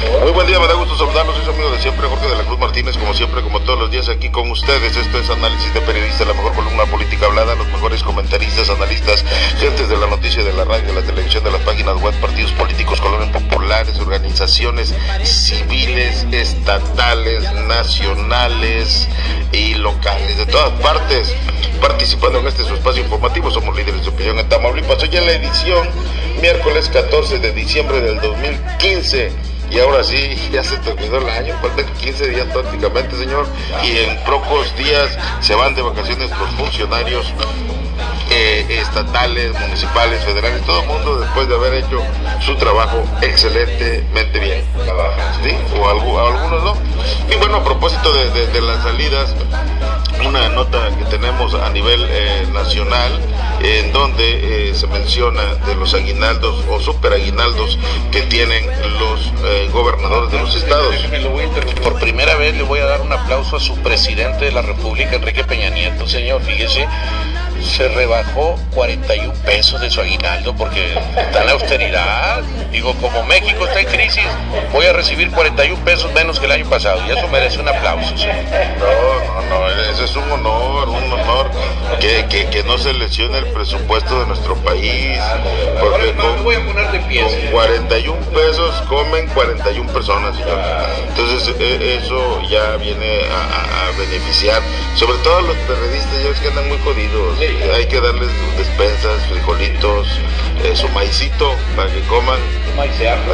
Muy buen día, me da gusto saludarlos. Soy su amigo de siempre, Jorge de la Cruz Martínez, como siempre, como todos los días aquí con ustedes. Esto es Análisis de Periodista, la mejor columna política hablada, los mejores comentaristas, analistas, gentes de la noticia, de la radio, de la televisión, de las páginas web, partidos políticos, colores populares, organizaciones civiles, estatales, nacionales y locales, de todas partes, participando en este su espacio informativo. Somos líderes de opinión en Tamaulipas. Hoy en la edición, miércoles 14 de diciembre del 2015 y ahora sí, ya se terminó el año, faltan 15 días prácticamente, señor, y en pocos días se van de vacaciones los funcionarios eh, estatales, municipales, federales, todo el mundo después de haber hecho su trabajo excelentemente bien. ¿Sí? O, algunos no. Y bueno, a propósito de, las salidas, una nota que tenemos a nivel eh, nacional en donde eh, se menciona de los aguinaldos o super aguinaldos que tienen los gobernadores de los estados. Por primera vez le voy a dar un aplauso a su presidente de la República, Enrique Peña Nieto, señor, fíjese se rebajó 41 pesos de su aguinaldo porque está en la austeridad. Digo, como México está en crisis, voy a recibir 41 pesos menos que el año pasado y eso merece un aplauso. No, no, no, eso es un honor, un honor que, que, no se lesione el presupuesto de nuestro país. Porque con, voy a poner de pie, con 41 pesos comen 41 personas, Entonces e, eso ya viene a, beneficiar, sobre todo a los periodistas, ya ves que andan muy jodidos hay que darles despensas, frijolitos, eh, su maicito para que coman.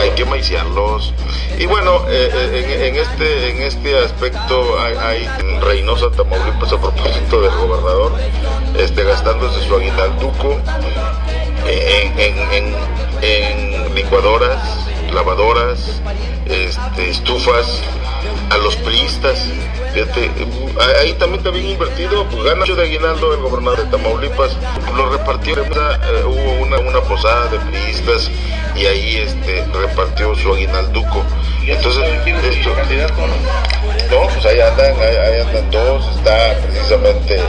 Hay que maiciarlos. Y bueno, eh, eh, en, este en este aspecto hay, en Reynosa, Tamaulipas, a propósito del gobernador, este, gastándose su aguinalduco en, en licuadoras, lavadoras, este, estufas, a los priistas. Fíjate, ahí también está bien invertido, pues gana de aguinaldo el gobernador de Tamaulipas, lo repartió, eh, hubo una, una posada de priistas y ahí este repartió su aguinalduco. Entonces, esto, no, pues ahí andan, ahí, andan dos, está precisamente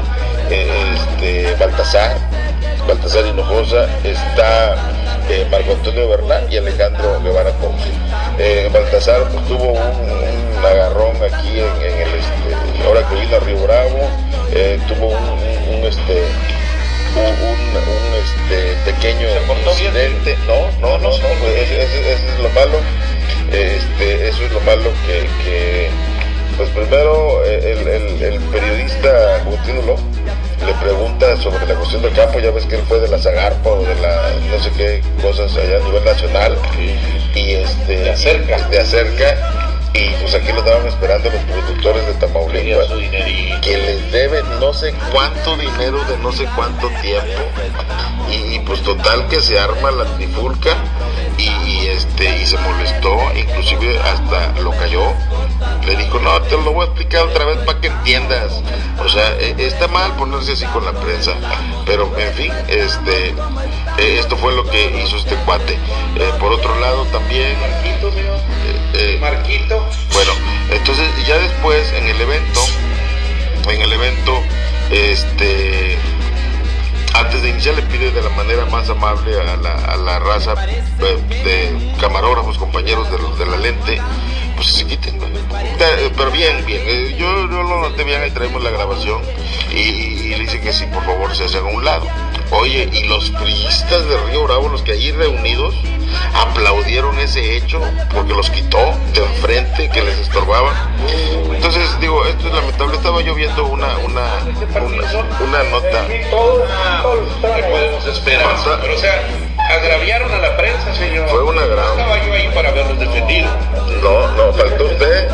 eh, este Baltasar, Baltasar Hinojosa, está eh, Marco Antonio Bernal y Alejandro Guevara Ponce. Eh, Baltasar pues, tuvo un, agarrón aquí en, el este, ahora que vino a Río Bravo, eh, tuvo un, este un, este pequeño incidente. No, no, no, no, pues, eso, es lo malo. Este, eso es lo malo que, pues primero el, el, periodista Agustino le pregunta sobre la cuestión del campo, ya ves que él fue de la Zagarpa o de la no sé qué cosas allá a nivel nacional y este de acerca, de acerca y pues aquí lo estaban esperando los productores de Tamaulipas. Que les deben no sé cuánto dinero de no sé cuánto tiempo. Y, pues total que se arma la trifulca y, este y se molestó inclusive hasta lo cayó. Le dijo no te lo voy a explicar otra vez para que entiendas o sea e, está mal ponerse así con la prensa. Pero en fin este e, esto fue lo que hizo este cuate. Eh, por otro lado también eh, eh, Marquito bueno, entonces ya después en el evento, en el evento, este, antes de iniciar le pide de la manera más amable a la, raza de, camarógrafos, compañeros de, de la lente, pues se quiten. Pero bien, bien. Eh, yo, yo lo noté bien, ahí traemos la grabación y, le dice que sí, por favor, se hacen a un lado. Oye, y los priistas de Río Bravo, los que allí reunidos, aplaudieron ese hecho porque los quitó de enfrente que les estorbaba. Entonces, digo, esto es lamentable. Estaba yo viendo una, una, una, nota. podemos esperar. Pero, o sea, agraviaron a la prensa, señor. Fue un agravio. Yo ahí para verlos defendido. No, no, faltó usted.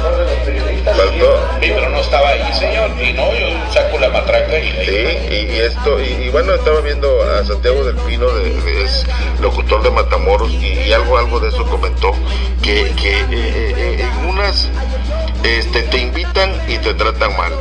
Faltó. Sí, pero no estaba ahí, señor. Y no, yo saco la matraca y. Sí, y, esto, y, bueno, estaba viendo a Santiago del Pino, de, es locutor de Matamoros, y, algo, algo de eso comentó, que, que eh, eh, eh, en unas este, te invitan y te tratan mal.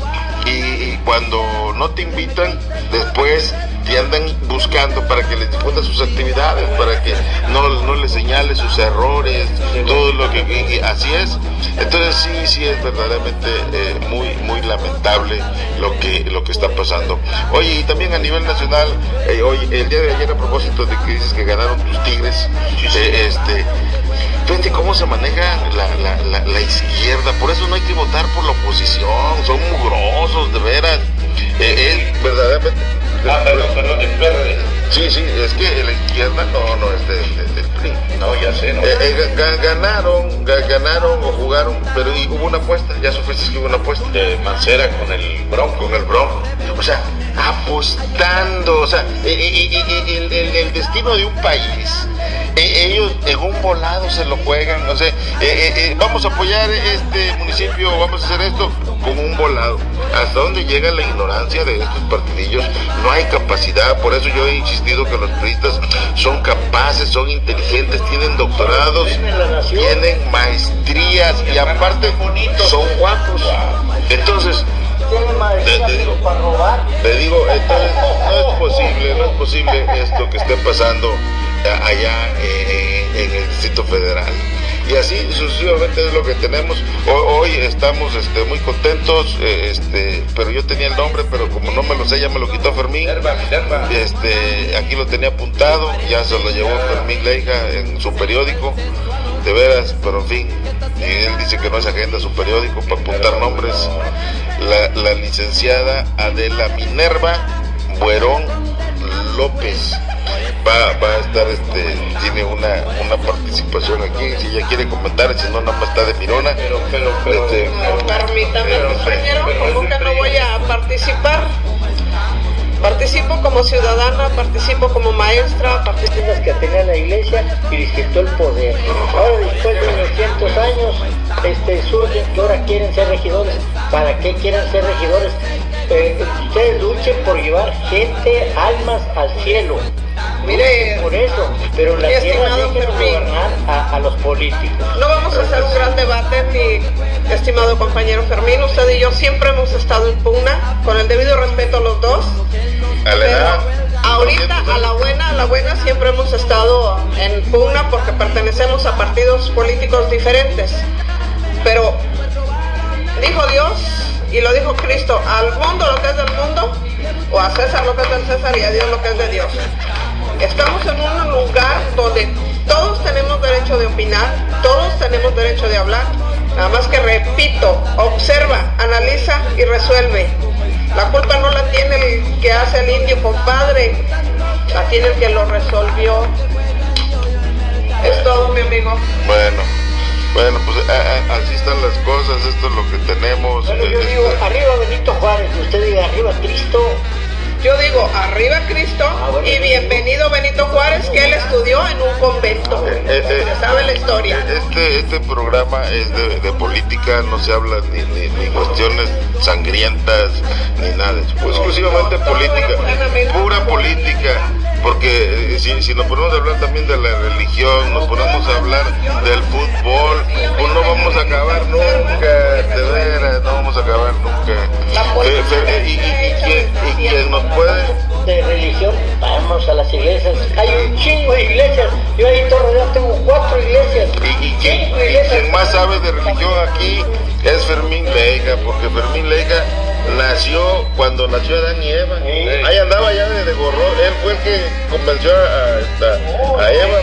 Y, y cuando no te invitan, después te andan buscando para que les difunda sus actividades, para que no, no les señale sus errores, todo lo que... así es. Entonces sí, sí es verdaderamente eh, muy, muy lamentable lo que, lo que está pasando. Oye, y también a nivel nacional, eh, hoy, el día de ayer a propósito de que dices que ganaron tus Tigres, eh, este Fíjate cómo se maneja la, izquierda, por eso no hay que votar por la oposición, son mugrosos, de veras. Eh, él verdaderamente... Ah, perdón, perdón, el PRD. Sí, sí, es que la izquierda no, no es del PRI. No, ya sé, ¿no? Eh, eh, ganaron, ganaron o jugaron, pero hubo una apuesta, ya supiste que hubo una apuesta. De Mancera con el Bronco. Con el Bronco. O sea, apostando, o sea, el, el destino de un país eh, ellos en un volado se lo juegan, no sé, eh, eh, vamos a apoyar este municipio, vamos a hacer esto con un volado. ¿Hasta dónde llega la ignorancia de estos partidillos? No hay capacidad, por eso yo he insistido que los periodistas son capaces, son inteligentes, tienen doctorados, tienen maestrías y aparte son guapos. Entonces, digo, te digo, entonces no es posible, no es posible esto que esté pasando allá eh, en el Distrito Federal. Y así sucesivamente es lo que tenemos. Hoy, estamos este, muy contentos, eh, este, pero yo tenía el nombre, pero como no me lo sé, ya me lo quitó Fermín. Este, aquí lo tenía apuntado, ya se lo llevó Fermín Leija en su periódico, de veras, pero en fin, y él dice que no es agenda su periódico para apuntar nombres. La, la licenciada Adela Minerva Buerón López va, va a estar, este, tiene una, una participación aquí, si ella quiere comentar, si no, nada más está de Mirona. Pero, pero, pero, este, permítame, compañero, ¿cómo que no voy a participar? Participo como ciudadana, participo como maestra, participo las que tenía la iglesia y les quitó el poder. Ahora después de 200 años este, surgen que ahora quieren ser regidores. ¿Para qué quieren ser regidores? Eh, ustedes luchen por llevar gente, almas al cielo. Mire, por eso, pero la tierra tiene que gobernar a, a, los políticos. No vamos a hacer un gran debate, mi estimado compañero Fermín. Usted y yo siempre hemos estado en pugna, con el debido respeto a los dos. ahorita, a la buena, a la buena, siempre hemos estado en pugna porque pertenecemos a partidos políticos diferentes. Pero dijo Dios y lo dijo Cristo, al mundo lo que es del mundo, o a César lo que es del César y a Dios lo que es de Dios. Estamos en un lugar donde todos tenemos derecho de opinar, todos tenemos derecho de hablar, nada más que repito, observa, analiza y resuelve. La culpa no la tiene el que hace el indio compadre, la tiene el que lo resolvió. Es todo, mi amigo. Bueno. Bueno, pues así están las cosas, esto es lo que tenemos. Bueno, yo digo, este, arriba Benito Juárez, usted diga arriba Cristo, yo digo, arriba Cristo ah, y bienvenido Benito Juárez, que él estudió en un convento. Eh, eh, eh, sabe la historia. Este, este programa es de, política, no se habla ni, ni, cuestiones sangrientas, ni nada. Pues exclusivamente política, pura política. Porque si, si nos ponemos a hablar también de la religión, nos ponemos a hablar del fútbol, pues no vamos a acabar nunca, de veras, no vamos a acabar nunca. Y, y, y, nos de religión, vamos a las iglesias. Hay un chingo de iglesias. Yo ahí sabe de religión aquí es Fermín Leiga, porque Fermín Leiga nació cuando nació Adán y Eva. Ahí andaba ya de, gorro. Él fue el que convenció a, a, Eva.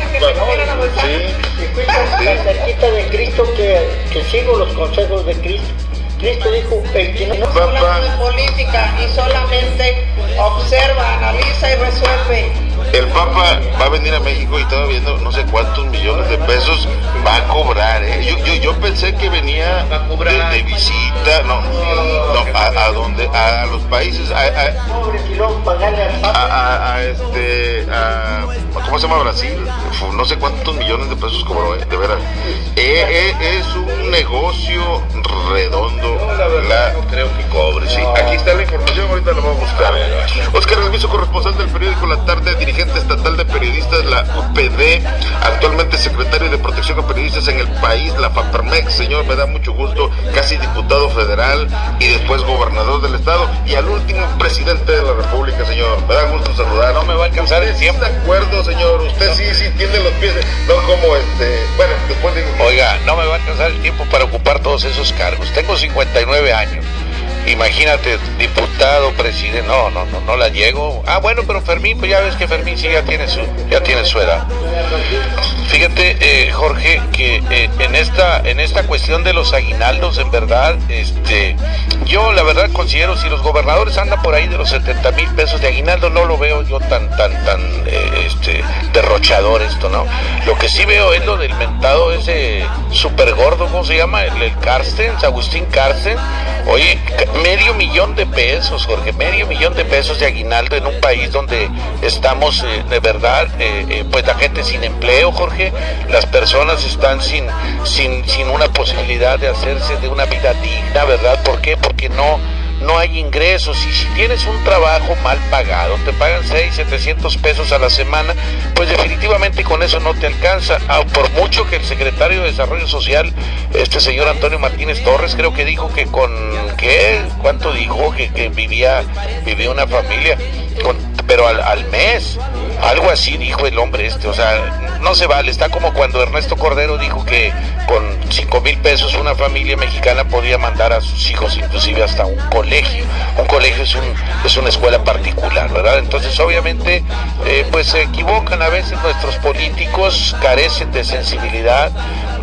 Sí. Y fui tan cerquita de Cristo que, que sigo los consejos de Cristo. Cristo dijo, el que no habla de política y solamente observa, analiza y resuelve. El Papa va a venir a México y estaba viendo no sé cuántos millones de pesos va a cobrar. ¿eh? Yo, yo, yo, pensé que venía de, de visita, no, no a, a, donde, a, los países, a, a, a este, a, ¿cómo se llama Brasil? No sé cuántos millones de pesos cobró, ¿eh? de veras. Eh, eh, es un negocio redondo. La creo que cobre, sí. Aquí está la información, ahorita la vamos a buscar. Oscar Reviso, corresponsal del periódico La Tarde, dirigente estatal de periodistas, la UPD, actualmente secretario de protección de periodistas en el país, la FAPERMEX, señor, me da mucho gusto, casi diputado federal y después gobernador del estado y al último presidente de la República, señor. Me da gusto saludar. No me va a alcanzar el tiempo. de acuerdo, señor. Usted sí, sí tiene los pies, no como este, bueno, después digo. Oiga, no me va a alcanzar el tiempo para ocupar todos esos cargos. Tengo 59 años. Imagínate, diputado, presidente, no, no, no, no la llego. Ah, bueno, pero Fermín, pues ya ves que Fermín sí ya tiene su, ya tiene su edad. Fíjate, eh, Jorge, que eh, en esta, en esta cuestión de los aguinaldos, en verdad, este, yo la verdad considero si los gobernadores andan por ahí de los 70 mil pesos de aguinaldo, no lo veo yo tan, tan, tan, eh, este, derrochador esto, ¿no? Lo que sí veo es lo del mentado ese super gordo, ¿cómo se llama? El, el Agustín Carstens. Oye, medio millón de pesos, Jorge, medio millón de pesos de aguinaldo en un país donde estamos eh, de verdad, eh, eh, pues la gente sin empleo, Jorge, las personas están sin, sin, sin una posibilidad de hacerse de una vida digna, ¿verdad? ¿Por qué? Porque no no hay ingresos y si tienes un trabajo mal pagado, te pagan 6, 700 pesos a la semana, pues definitivamente con eso no te alcanza. Ah, por mucho que el secretario de Desarrollo Social, este señor Antonio Martínez Torres, creo que dijo que con, ¿qué? ¿Cuánto dijo? Que, vivía, vivía una familia, con, pero al, al mes, algo así dijo el hombre este, o sea, no se vale, está como cuando Ernesto Cordero dijo que con 5 mil pesos una familia mexicana podía mandar a sus hijos inclusive hasta un colegio. Un colegio es, un, es una escuela particular, ¿verdad? Entonces obviamente eh, pues se equivocan a veces nuestros políticos, carecen de sensibilidad,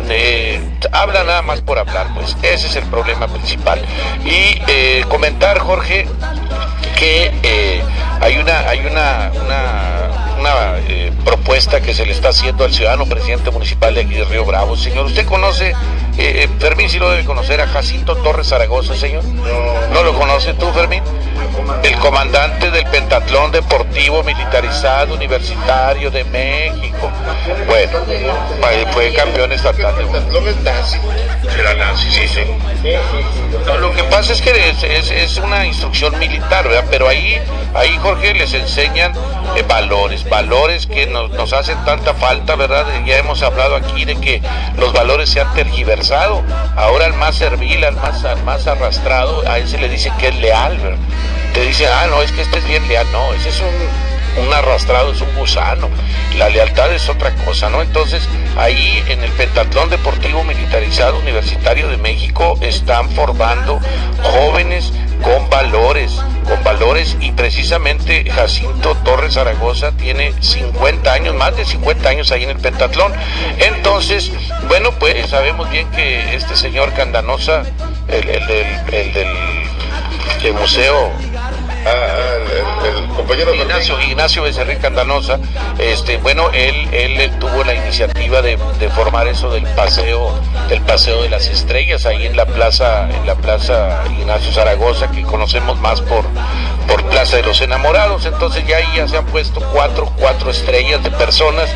eh, hablan nada más por hablar, pues ese es el problema principal. Y eh, comentar, Jorge, que eh, hay una, hay una, una, propuesta que se le está haciendo al ciudadano presidente municipal de aquí de Río Bravo. Señor, ¿usted conoce, eh, Fermín sí lo debe conocer, a Jacinto Torres Zaragoza, señor? ¿No lo conoce tú, Fermín? El comandante del Pentatlón Deportivo Militarizado Universitario de México. Bueno, fue campeón estatal de Pentatlón es nazi. Era nazi, sí, sí. No, lo que pasa es que es, es, es, una instrucción militar, ¿verdad? Pero ahí, ahí Jorge, les enseñan eh, valores, valores que nos, nos, hacen tanta falta, ¿verdad? Ya hemos hablado aquí de que los valores se han tergiversado. Ahora al más servil, al más, al más arrastrado, a ese le dicen que es leal. Te dicen, ah, no, es que este es bien leal. No, ese es un, un arrastrado, es un gusano. La lealtad es otra cosa, ¿no? Entonces, ahí en el Pentatlón Deportivo Militarizado Universitario de México están formando jóvenes con valores, con valores y precisamente Jacinto Torres Zaragoza tiene 50 años, más de 50 años ahí en el Pentatlón. Entonces, bueno, pues sabemos bien que este señor Candanosa, el, el, el, el del el Ah, el, el, compañero Ignacio, Ignacio Becerril Candanosa, este, bueno, él, él tuvo la iniciativa de, de, formar eso del paseo, del paseo de las estrellas ahí en la plaza, en la plaza Ignacio Zaragoza, que conocemos más por, por Plaza de los Enamorados. Entonces ya ahí ya se han puesto cuatro, cuatro estrellas de personas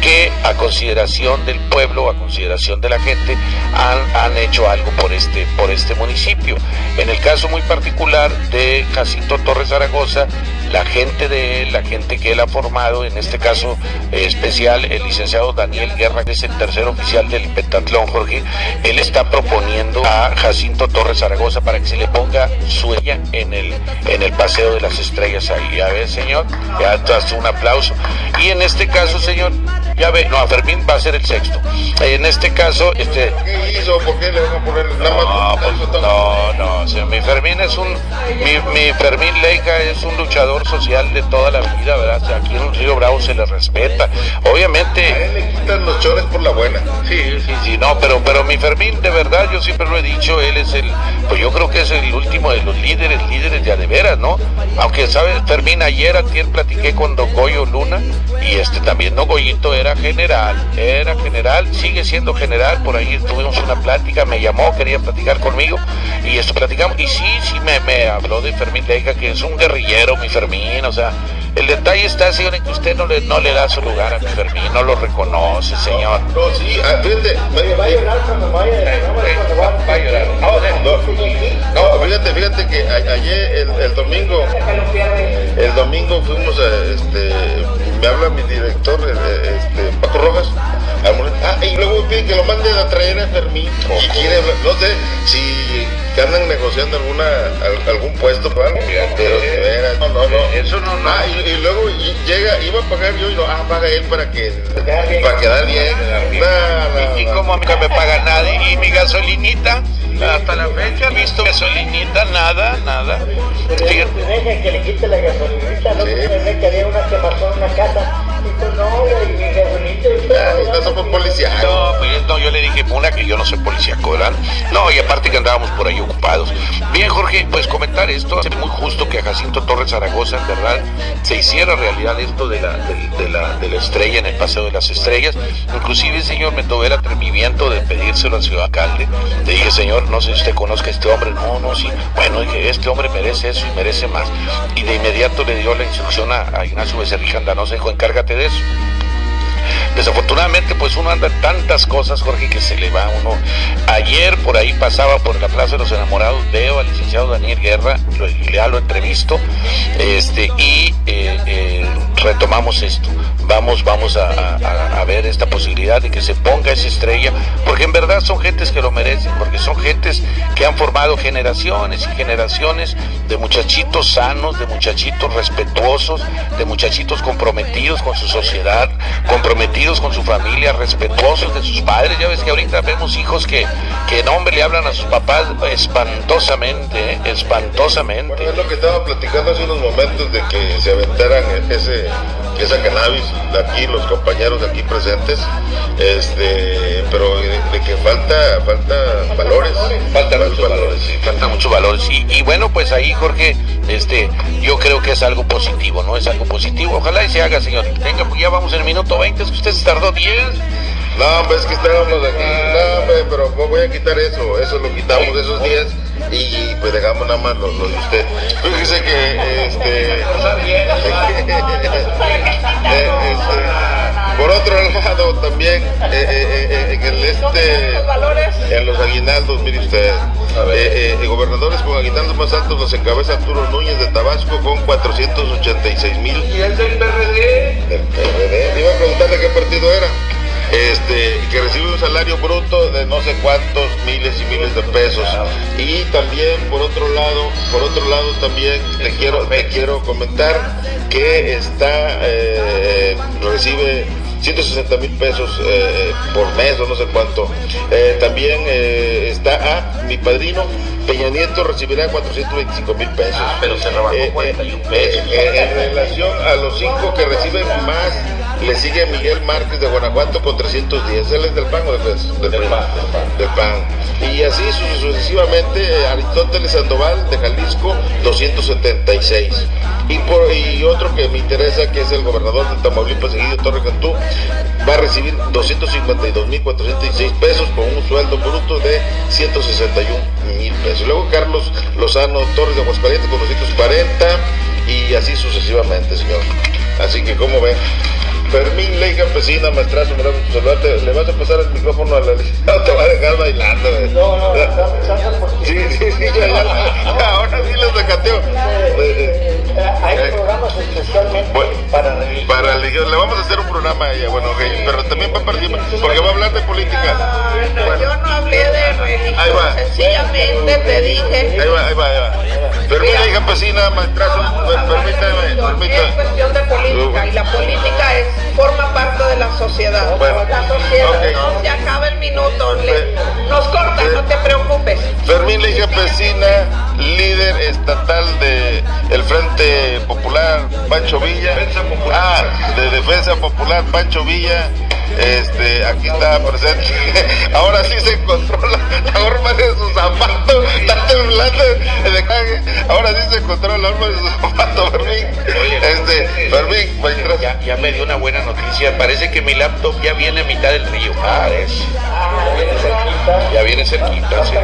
que a consideración del pueblo, a consideración de la gente, han, han hecho algo por este, por este municipio. En el caso muy particular de Jacinto Torres Zaragoza, la gente de él, la gente que él ha formado, en este caso eh, especial el licenciado Daniel Guerra, que es el tercer oficial del Pentatlón, Jorge, él está proponiendo a Jacinto Torres Zaragoza para que se le ponga su ella en el, en el paseo de las estrellas ahí. A ver, señor, ya un aplauso. Y en este caso, señor, ya ve, no, a Fermín va a ser el sexto. En este caso, este. ¿Qué hizo? ¿Por qué le van a poner nada no, pues, no, no, o sea, mi Fermín es un, mi, mi Fermín Leica es un luchador social de toda la vida, ¿verdad? O sea, aquí en Río Bravo se le respeta. Obviamente. A él le quitan los chores por la buena. Sí, sí, sí, no, pero, pero mi Fermín, de verdad, yo siempre lo he dicho, él es el, pues yo creo que es el último de los líderes, líderes ya de veras, ¿no? Aunque, ¿sabes? Fermín, ayer, ayer platiqué con Don Goyo Luna y este también Don Goyito era general, era general, sigue siendo general, por ahí tuvimos una plática, me llamó, quería platicar conmigo y esto platicamos, y sí, sí me, me habló de Fermín Leica, que es un guerrillero, mi Fermín, o sea, El detalle está, señor, en que usted no le, no le da su lugar a mi Fermín, no lo reconoce, señor. No, sí, fíjate, me- Va a llorar cuando vaya Eh, eh, va a llorar. No, de- no, no, fíjate, fíjate que a- ayer, el, el domingo, el domingo fuimos a, este, me habla mi director, eh, este, Paco Rojas, ah, y luego pide que lo manden a traer a Fermín, y quiere no sé, si que andan negociando alguna, al- algún puesto para algo, pero de veras, no, no, no. Eso no, no. Ah, y, y luego y- llega, iba a pagar yo y lo, ah, paga él para que, para quedar bien. No, no, Y, y no. como a mí no me paga nadie, y mi gasolinita, hasta la fecha, visto gasolinita, nada, nada. Pero Fíjate. no que le quite la gasolinita, no que había una quemazón en la casa. Dijo, no, no somos policías. No, pues, no, yo le dije, una, que yo no soy policíaco, ¿verdad? No, y aparte que andábamos por ahí ocupados. Bien, Jorge, pues comentar esto, es muy justo que a Jacinto Torres Zaragoza, en verdad, se hiciera realidad esto de la, de, la, de la estrella en el Paseo de las Estrellas. Inclusive, señor, me tuve el atrevimiento de pedírselo al señor alcalde. Le dije, señor, no sé si usted conozca a este hombre. No, no, sí. Bueno, dije, este hombre merece eso y merece más. Y de inmediato le dio la instrucción a, Ignacio Becerrija Andanosa, dijo, encárgate de eso. Desafortunadamente, pues uno anda tantas cosas, Jorge, que se le va a uno. Ayer por ahí pasaba por la Plaza de los Enamorados, veo al licenciado Daniel Guerra, lo, ya lo entrevisto, este, y eh, eh, retomamos esto. Vamos, vamos a, a- a ver esta posibilidad de que se ponga esa estrella, porque en verdad son gentes que lo merecen, porque son gentes que han formado generaciones y generaciones de muchachitos sanos, de muchachitos respetuosos, de muchachitos comprometidos con su sociedad, comprometidos con su familia, respetuosos de sus padres. Ya ves que ahorita vemos hijos que, que no hombre le hablan a sus papás espantosamente, ¿eh? espantosamente. Es lo que estaba platicando hace unos momentos de que se aventaran ese, esa cannabis de aquí, los compañeros de aquí presentes, este, pero de, de que falta, falta valores. Faltan Fal- muchos valores, sí, faltan muchos valores. Y, y bueno, pues ahí, Jorge, este, yo creo que es algo positivo, ¿no? Es algo positivo. Ojalá y se haga, señor. Venga, pues ya vamos en el minuto 20, es que usted se tardó 10. No, hombre, es que estábamos aquí, no, hombre, pero voy a quitar eso, eso lo quitamos esos días y pues dejamos nada más lo, lo de usted. Fíjese que, este, eh, este, por otro lado también, eh, eh, en el este, Los en los aguinaldos, mire usted, eh, gobernadores con aguinaldos más altos los encabeza Arturo Núñez de Tabasco con 486 mil ¿Y el del PRD? del PRD. Iba a preguntar de qué partido era. Este, que recibe un salario bruto de no sé cuántos miles y miles de pesos. Y también, por otro lado, por otro lado también te quiero, te quiero comentar que está, eh, recibe 160 mil pesos eh, por mes o no sé cuánto. Eh, también eh, está, ah, mi padrino Peña Nieto recibirá 425 mil pesos. Ah, pero se rebajó 41 pesos. eh, en relación a los cinco que reciben más, le sigue Miguel Márquez de Guanajuato con 310. ¿Él es del PAN o del PES? Del, Del. PAN, del PAN. Del PAN. Y así su- sucesivamente, eh, Aristóteles Sandoval de Jalisco, 276. Y, por, y otro que me interesa, que es el gobernador de Tamaulipas, Egidio Torre Cantú, va a recibir 252.406 pesos con un sueldo bruto de 161 mil pesos. Luego Carlos Lozano Torres de Aguascalientes con 240 y así sucesivamente, señor. Así que, como ven? Fermín Ley Campesina, maestrazo, me da mucho saludarte. Le vas a pasar el micrófono a la licenciada, te va a dejar bailando. güey. No, no, porque. Sí, sí, sí, ya, ya, ya, ahora sí lo sacateo. Eh, eh, Hay programas especialmente Bueno, para revisar. Para le, le vamos a hacer un programa a ella, bueno, ok, pero también va a participar, porque va a hablar de política. Ay, no, Bueno, yo no hablé de Ahí va. religión, sencillamente te dije. ahí va, ahí va, ahí va. Fermín Ley Campesina, maestrazo, per- permítame, Es permítame. cuestión de política y la política es forma parte de la sociedad. Bueno, la sociedad no se acaba el minuto, le- nos corta, no te preocupes. Fermín Ley Campesina, líder estatal de el Frente Popular Pancho Villa. Defensa Popular. Ah, de Defensa Popular Pancho Villa. Este, aquí está presente. Ahora sí se encontró la, la horma de su zapato. Está temblando de cague. Ahora sí se encontró la horma de su zapato, Fermín. Este, Fermín. Ya, ya me dio una buena noticia. Parece que mi laptop ya viene a mitad del río. Ah, es. Ah, viene cerquita. Ya viene cerquita. sí.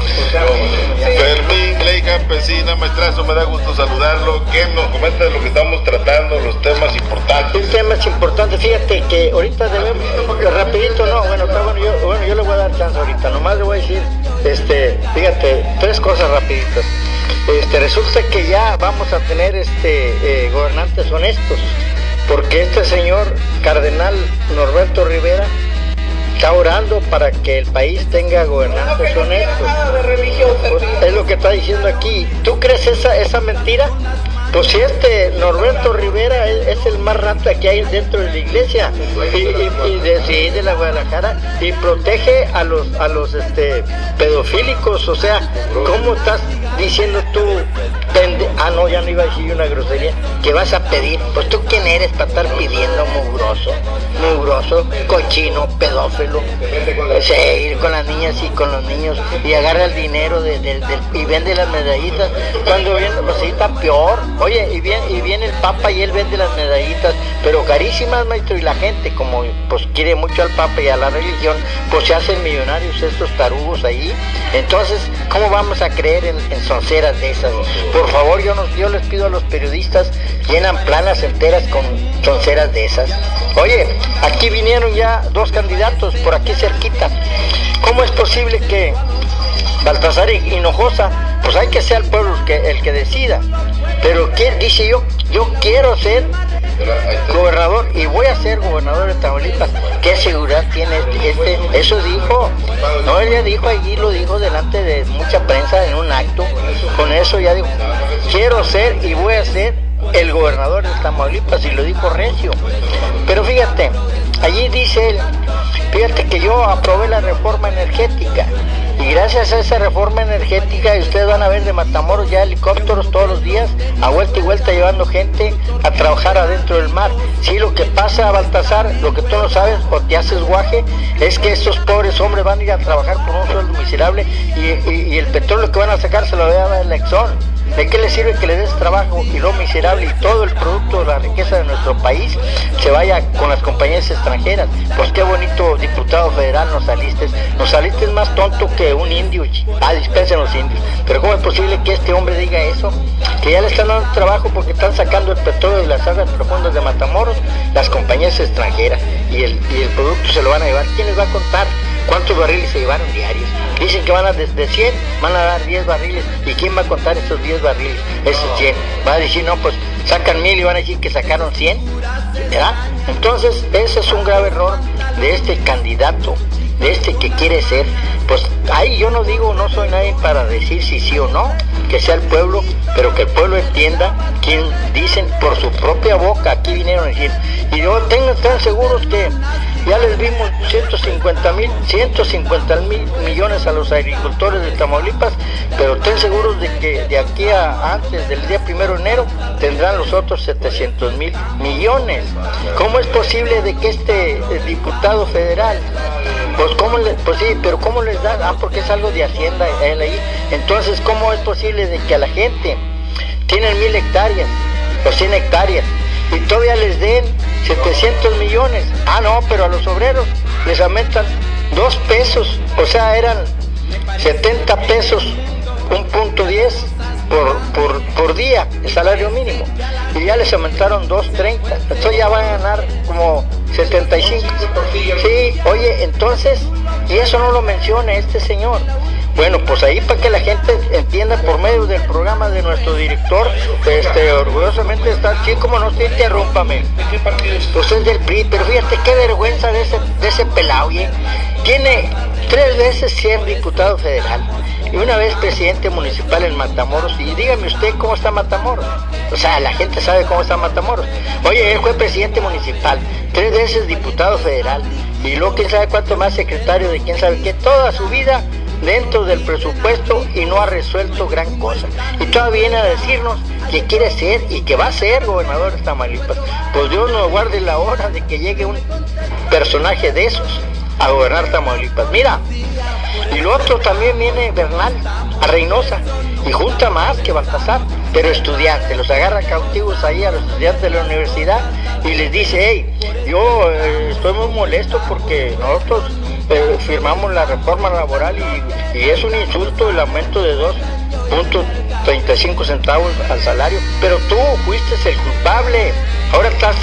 Fermín, ley campesina, maestrazo, me da gusto saludarlo. ¿Qué nos comenta de lo que estamos tratando, los temas importantes? Un tema importante, fíjate que ahorita debemos, rapidito no, bueno, yo, bueno, yo le voy a dar chance ahorita, nomás le voy a decir, este, fíjate, tres cosas rapiditas. Este, resulta que ya vamos a tener este eh, gobernantes honestos, porque este señor cardenal Norberto Rivera está orando para que el país tenga gobernantes honestos. Pues, es lo que está diciendo aquí. ¿Tú crees esa, esa mentira? Pues si este Norberto Rivera es, el más rata que hay dentro de la iglesia y, y- de la Guadalajara y protege a los a los este pedofílicos, o sea, ¿cómo estás diciendo tú ah no ya no iba a decir una grosería. Que vas a pedir? Pues tú quién eres para estar pidiendo mugroso, mugroso, cochino, pedófilo, sí, ir con las niñas y con los niños y agarra el dinero y vende las medallitas. Cuando viene pues sí está peor. Oye y viene y viene el papa y él vende las medallitas pero carísimas maestro y la gente como pues quiere mucho al papa y a la religión pues se hacen millonarios estos tarugos ahí. Entonces cómo vamos a creer en, en sonceras de esas por favor yo nos yo les pido a los periodistas llenan planas enteras con sonceras de esas oye aquí vinieron ya dos candidatos por aquí cerquita cómo es posible que Baltasar Hinojosa, pues hay que ser el pueblo el que, el que decida. Pero ¿quién dice yo? Yo quiero ser gobernador y voy a ser gobernador de Tamaulipas. ¿Qué seguridad tiene este? Eso dijo. No, él ya dijo allí, lo dijo delante de mucha prensa en un acto. Con eso ya dijo, quiero ser y voy a ser el gobernador de Tamaulipas y lo dijo Recio. Pero fíjate, allí dice él, fíjate que yo aprobé la reforma energética y gracias a esa reforma energética ustedes van a ver de Matamoros ya helicópteros todos los días a vuelta y vuelta llevando gente a trabajar adentro del mar. Sí, lo que pasa, Baltasar, lo que tú no sabes o te haces guaje, es que estos pobres hombres van a ir a trabajar por un sueldo miserable y el petróleo que van a sacar se lo va a dar la Exxon. ¿De qué le sirve que le des trabajo y lo miserable y todo el producto de la riqueza de nuestro país se vaya con las compañías extranjeras? Pues qué bonito diputado federal nos saliste. Nos saliste más tonto que un indio. Ah, dispensen los indios. Pero ¿cómo es posible que este hombre diga eso? Que ya le están dando trabajo porque están sacando el petróleo de las aguas profundas de Matamoros, las compañías extranjeras. Y el, y el producto se lo van a llevar. ¿Quién les va a contar cuántos barriles se llevaron diarios? Dicen que van a desde 100, van a dar 10 barriles. ¿Y quién va a contar esos 10 barriles? Esos 100. Va a decir, no, pues sacan mil y van a decir que sacaron 100. ¿Verdad? Entonces, ese es un grave error de este candidato, de este que quiere ser. Pues ahí yo no digo, no soy nadie para decir si sí o no, que sea el pueblo, pero que el pueblo entienda quien dicen por su propia boca, aquí vinieron a decir. Y yo tengo tan seguros que ya les vimos 150 mil, 150 mil millones a los agricultores de Tamaulipas, pero estén seguros de que de aquí a antes del día primero de enero tendrán los otros 700 mil millones. ¿Cómo es posible de que este eh, diputado federal, pues cómo le, pues sí, pero cómo les da? Ah, porque es algo de Hacienda él. Entonces, ¿cómo es posible de que a la gente tienen mil hectáreas o 100 hectáreas y todavía les den 700 millones? Ah, no, pero a los obreros les aumentan dos pesos, o sea, eran 70 pesos, un punto 10 por, por, por día, el salario mínimo. Y ya les aumentaron 2.30. Entonces ya van a ganar como 75. Sí, oye, entonces, y eso no lo menciona este señor. Bueno, pues ahí para que la gente entienda por medio del programa de nuestro director, este, orgullosamente está, sí, como no, te interrúmpame. Pues es del PRI, pero fíjate qué vergüenza de ese, de ese pelao, oye. Tiene tres veces ser diputado federal y una vez presidente municipal en Matamoros. Y dígame usted cómo está Matamoros. O sea, la gente sabe cómo está Matamoros. Oye, él fue presidente municipal, tres veces diputado federal y luego quién sabe cuánto más secretario de quién sabe qué, toda su vida dentro del presupuesto y no ha resuelto gran cosa. Y todavía viene a decirnos que quiere ser y que va a ser gobernador de Tamaulipas. Pues Dios nos guarde la hora de que llegue un personaje de esos a gobernar Tamaulipas. Mira, y lo otro también viene Bernal a Reynosa y junta más que Baltasar, pero estudiantes, los agarra cautivos ahí a los estudiantes de la universidad y les dice, hey, yo eh, estoy muy molesto porque nosotros eh, firmamos la reforma laboral y, y es un insulto el aumento de 2.35 centavos al salario, pero tú fuiste el culpable, ahora estás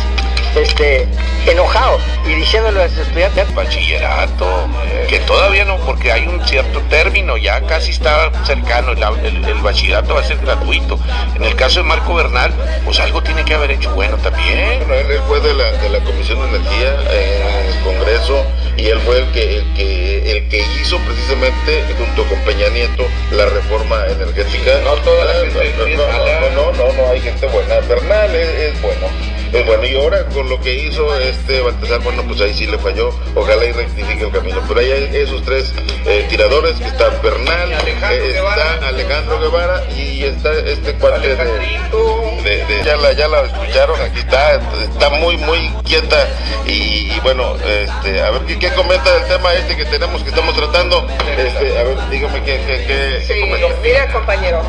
este, enojado y diciéndole a los estudiantes. Bachillerato, que todavía no, porque hay un cierto término, ya casi está cercano, el, el- el bachillerato va a ser gratuito. En el caso de Marco Bernal, pues algo tiene que haber hecho bueno también. Bueno, él, fue de la, de la Comisión de Energía eh, en el Congreso y él fue el que, el que, el que hizo precisamente, junto con Peña Nieto, la reforma energética. No toda la Ah, gente no, no, no, no, no, no, hay gente buena. Bernal es, es bueno. Es bueno, y ahora con lo que hizo este Baltasar, bueno, pues ahí sí le falló. Ojalá y rectifique el camino. Pero ahí hay esos tres eh, tiradores, que está Bernal, Alejandro eh, está Guevara. Alejandro Guevara y está este cuate de, de- de- ya la ya la escucharon aquí está está muy muy quieta y, y bueno este a ver ¿qué, qué comenta del tema este que tenemos que estamos tratando este a ver dígame qué qué, qué- qué Sí, comenta mira compañero,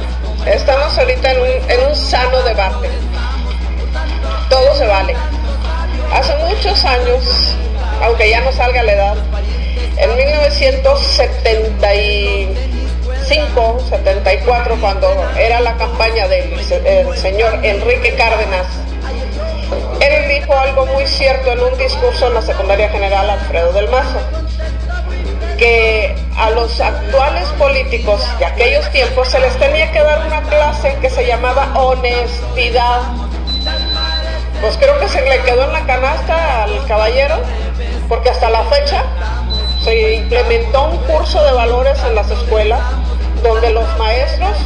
estamos ahorita en un, en un sano debate. Todo se vale. Hace muchos años, aunque ya no salga la edad, en 1975, 74, cuando era la campaña del el señor Enrique Cárdenas, él dijo algo muy cierto en un discurso en la secundaria general Alfredo del Mazo que a los actuales políticos de aquellos tiempos se les tenía que dar una clase que se llamaba honestidad. Pues creo que se le quedó en la canasta al caballero, porque hasta la fecha se implementó un curso de valores en las escuelas donde los maestros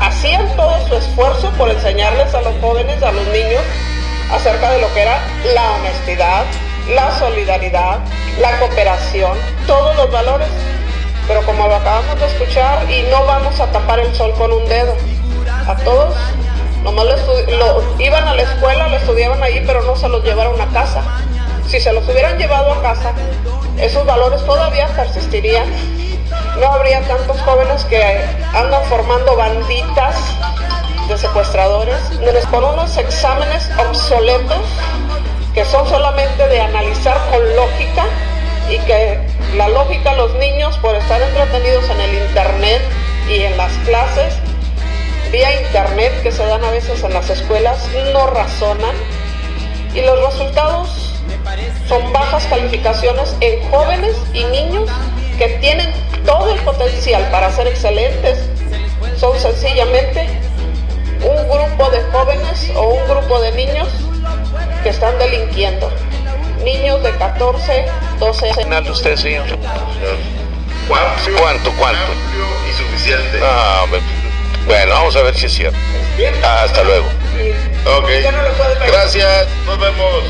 hacían todo su esfuerzo por enseñarles a los jóvenes, a los niños, acerca de lo que era la honestidad, la solidaridad, la cooperación, todos los valores. Pero como lo acabamos de escuchar, y no vamos a tapar el sol con un dedo, a todos, nomás lo lo- iban a la escuela, lo estudiaban ahí, pero no se los llevaron a casa. Si se los hubieran llevado a casa, esos valores todavía persistirían. No habría tantos jóvenes que andan formando banditas de secuestradores, con unos exámenes obsoletos que son solamente de analizar con lógica y que la lógica los niños por estar entretenidos en el internet y en las clases vía internet que se dan a veces en las escuelas no razonan y los resultados son bajas calificaciones en jóvenes y niños que tienen todo el potencial para ser excelentes son sencillamente un grupo de jóvenes o un grupo de niños que están delinquiendo. Niños de 14, 12 años. ¿Final de usted, señor? ¿Cuánto? ¿Cuánto, cuánto? Ah. Bueno, vamos a ver si es cierto. Hasta luego. Ok. Gracias. Nos vemos.